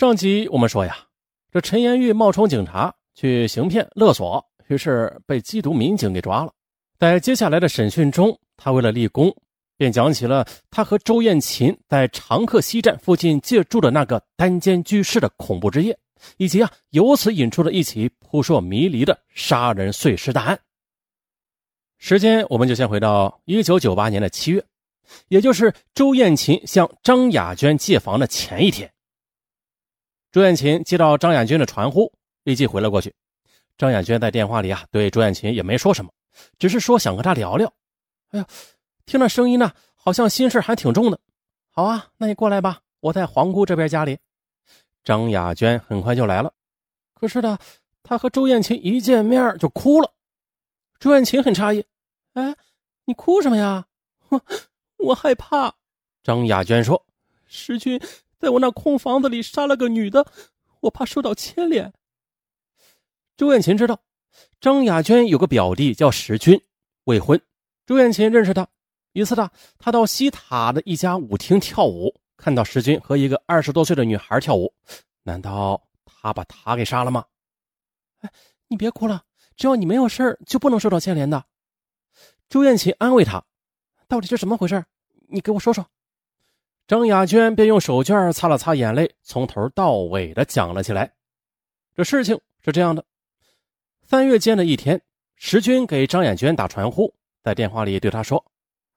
上集我们说呀，这陈延玉冒充警察去行骗勒索，于是被缉毒民警给抓了。在接下来的审讯中，他为了立功，便讲起了他和周艳琴在长客西站附近借住的那个单间居室的恐怖之夜，以及啊，由此引出了一起扑朔迷离的杀人碎尸大案。时间我们就先回到一九九八年的七月，也就是周艳琴向张雅娟借房的前一天。朱艳琴接到张亚军的传呼，立即回了过去。张亚娟在电话里啊，对朱艳琴也没说什么，只是说想和他聊聊。哎呀，听那声音呢，好像心事还挺重的。好啊，那你过来吧，我在皇姑这边家里。张亚娟很快就来了，可是呢，她和周艳琴一见面就哭了。朱艳琴很诧异：“哎，你哭什么呀？”“ 我害怕。”张亚娟说：“师君。”在我那空房子里杀了个女的，我怕受到牵连。周艳琴知道张雅娟有个表弟叫石军，未婚。周艳琴认识他，一次呢，他到西塔的一家舞厅跳舞，看到石军和一个二十多岁的女孩跳舞，难道他把她给杀了吗？哎，你别哭了，只要你没有事就不能受到牵连的。周艳琴安慰他：“到底是怎么回事？你给我说说。”张雅娟便用手绢擦了擦眼泪，从头到尾的讲了起来。这事情是这样的：三月间的一天，石军给张雅娟打传呼，在电话里对她说：“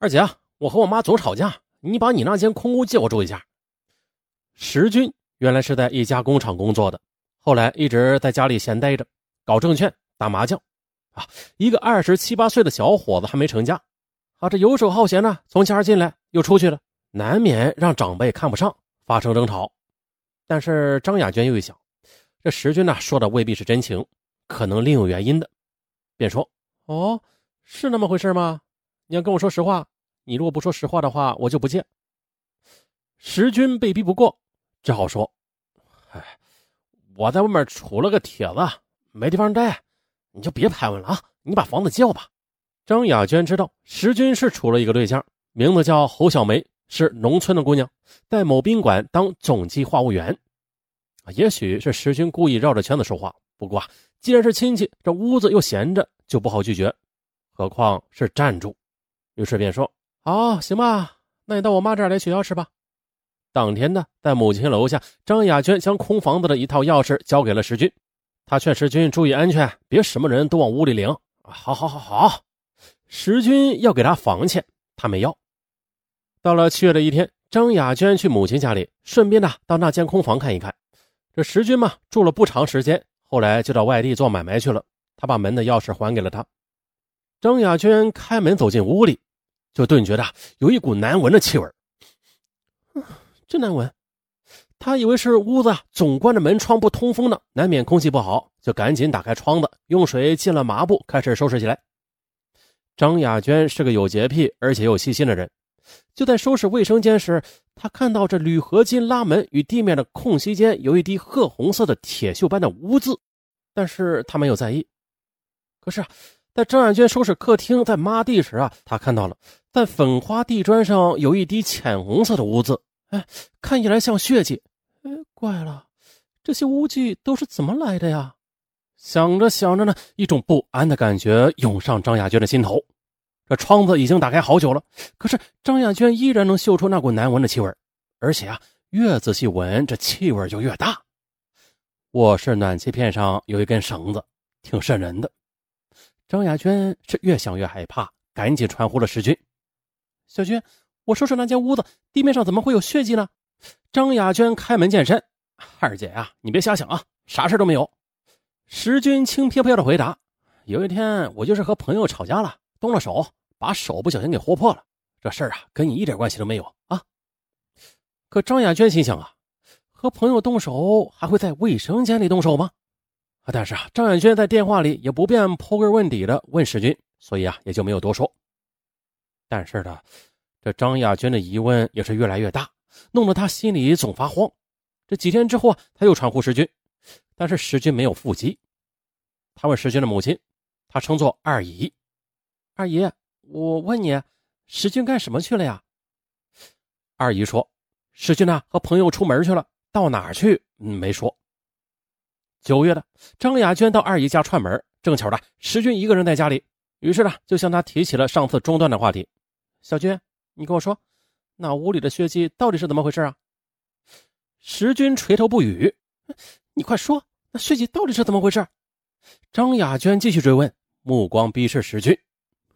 二姐啊，我和我妈总吵架，你把你那间空屋借我住一下。”石军原来是在一家工厂工作的，后来一直在家里闲待着，搞证券、打麻将。啊，一个二十七八岁的小伙子还没成家，啊，这游手好闲呢，从家进来又出去了。难免让长辈看不上，发生争吵。但是张雅娟又一想，这石军呢说的未必是真情，可能另有原因的，便说：“哦，是那么回事吗？你要跟我说实话。你如果不说实话的话，我就不借。”石军被逼不过，只好说：“哎，我在外面处了个帖子，没地方待，你就别盘问了啊！你把房子借我吧。”张雅娟知道石军是处了一个对象，名字叫侯小梅。是农村的姑娘，在某宾馆当总计话务员。也许是石军故意绕着圈子说话。不过啊，既然是亲戚，这屋子又闲着，就不好拒绝。何况是站住，于是便说：“好，行吧，那你到我妈这儿来取钥匙吧。”当天呢，在母亲楼下，张雅娟将空房子的一套钥匙交给了石军。他劝石军注意安全，别什么人都往屋里领。好好好好，石军要给他房钱，他没要。到了七月的一天，张雅娟去母亲家里，顺便呢到那间空房看一看。这石军嘛住了不长时间，后来就到外地做买卖去了。他把门的钥匙还给了他。张雅娟开门走进屋里，就顿觉得有一股难闻的气味。真难闻！他以为是屋子总关着门窗不通风呢，难免空气不好，就赶紧打开窗子，用水浸了抹布，开始收拾起来。张雅娟是个有洁癖而且又细心的人。就在收拾卫生间时，他看到这铝合金拉门与地面的空隙间有一滴褐红色的铁锈般的污渍，但是他没有在意。可是啊，在张雅娟收拾客厅在抹地时啊，他看到了在粉花地砖上有一滴浅红色的污渍，哎，看起来像血迹。哎，怪了，这些污迹都是怎么来的呀？想着想着呢，一种不安的感觉涌上张雅娟的心头。这窗子已经打开好久了，可是张亚娟依然能嗅出那股难闻的气味，而且啊，越仔细闻，这气味就越大。卧室暖气片上有一根绳子，挺渗人的。张亚娟是越想越害怕，赶紧传呼了石军：“小军，我收拾那间屋子，地面上怎么会有血迹呢？”张亚娟开门见山：“二姐呀，你别瞎想啊，啥事都没有。”石军轻飘飘的回答：“有一天，我就是和朋友吵架了。”动了手，把手不小心给豁破了。这事儿啊，跟你一点关系都没有啊。可张雅娟心想啊，和朋友动手还会在卫生间里动手吗？啊，但是啊，张雅娟在电话里也不便刨根问底的问史军，所以啊，也就没有多说。但是呢，这张雅娟的疑问也是越来越大，弄得他心里总发慌。这几天之后啊，他又传呼石军，但是石军没有腹肌。他问石军的母亲，他称作二姨。二姨，我问你，石军干什么去了呀？二姨说：“石军呢，和朋友出门去了，到哪儿去？嗯，没说。九月的，张雅娟到二姨家串门，正巧的石军一个人在家里，于是呢，就向他提起了上次中断的话题。小军，你跟我说，那屋里的血迹到底是怎么回事啊？石军垂头不语。你快说，那血迹到底是怎么回事？张雅娟继续追问，目光逼视石军。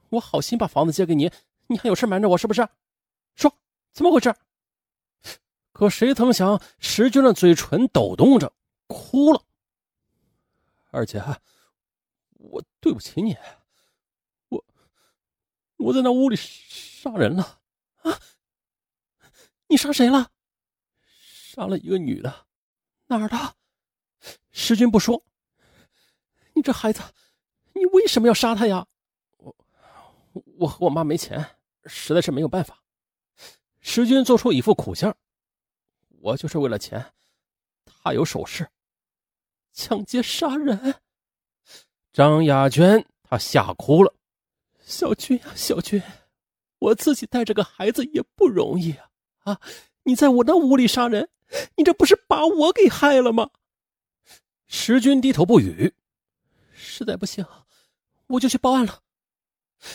我好心把房子借给你，你还有事瞒着我是不是？说，怎么回事？可谁曾想，石军的嘴唇抖动着，哭了。二姐，我对不起你，我我在那屋里杀人了啊！你杀谁了？杀了一个女的，哪儿的？石军不说。你这孩子，你为什么要杀她呀？我和我妈没钱，实在是没有办法。石军做出一副苦相。我就是为了钱，他有首饰，抢劫杀人。张雅娟她吓哭了。小军啊，小军，我自己带着个孩子也不容易啊！啊，你在我那屋里杀人，你这不是把我给害了吗？石军低头不语。实在不行，我就去报案了。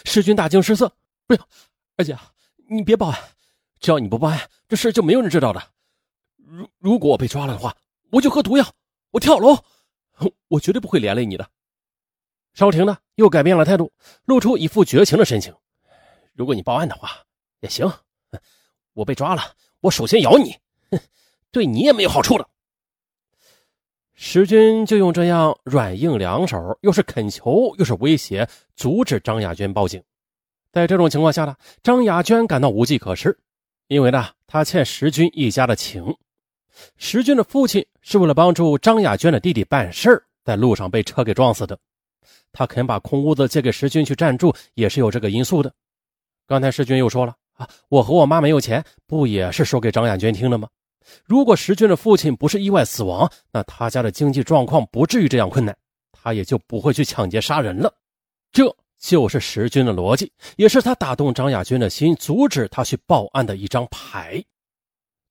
世军大惊失色，不要，二姐，你别报案，只要你不报案，这事就没有人知道的。如如果我被抓了的话，我就喝毒药，我跳楼，我绝对不会连累你的。少婷呢，又改变了态度，露出一副绝情的神情。如果你报案的话，也行。我被抓了，我首先咬你，哼对你也没有好处的。石军就用这样软硬两手，又是恳求又是威胁，阻止张雅娟报警。在这种情况下呢，张雅娟感到无计可施，因为呢，她欠石军一家的情。石军的父亲是为了帮助张雅娟的弟弟办事在路上被车给撞死的。他肯把空屋子借给石军去暂住，也是有这个因素的。刚才石军又说了啊，我和我妈没有钱，不也是说给张雅娟听的吗？如果石军的父亲不是意外死亡，那他家的经济状况不至于这样困难，他也就不会去抢劫杀人了。这就是石军的逻辑，也是他打动张雅娟的心，阻止他去报案的一张牌。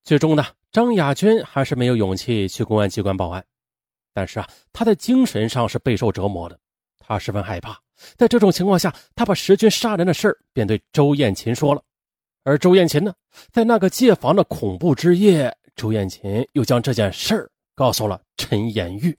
最终呢？张雅娟还是没有勇气去公安机关报案，但是啊，她在精神上是备受折磨的，她十分害怕。在这种情况下，他把石军杀人的事儿便对周艳琴说了，而周艳琴呢，在那个借房的恐怖之夜，周艳琴又将这件事儿告诉了陈延玉。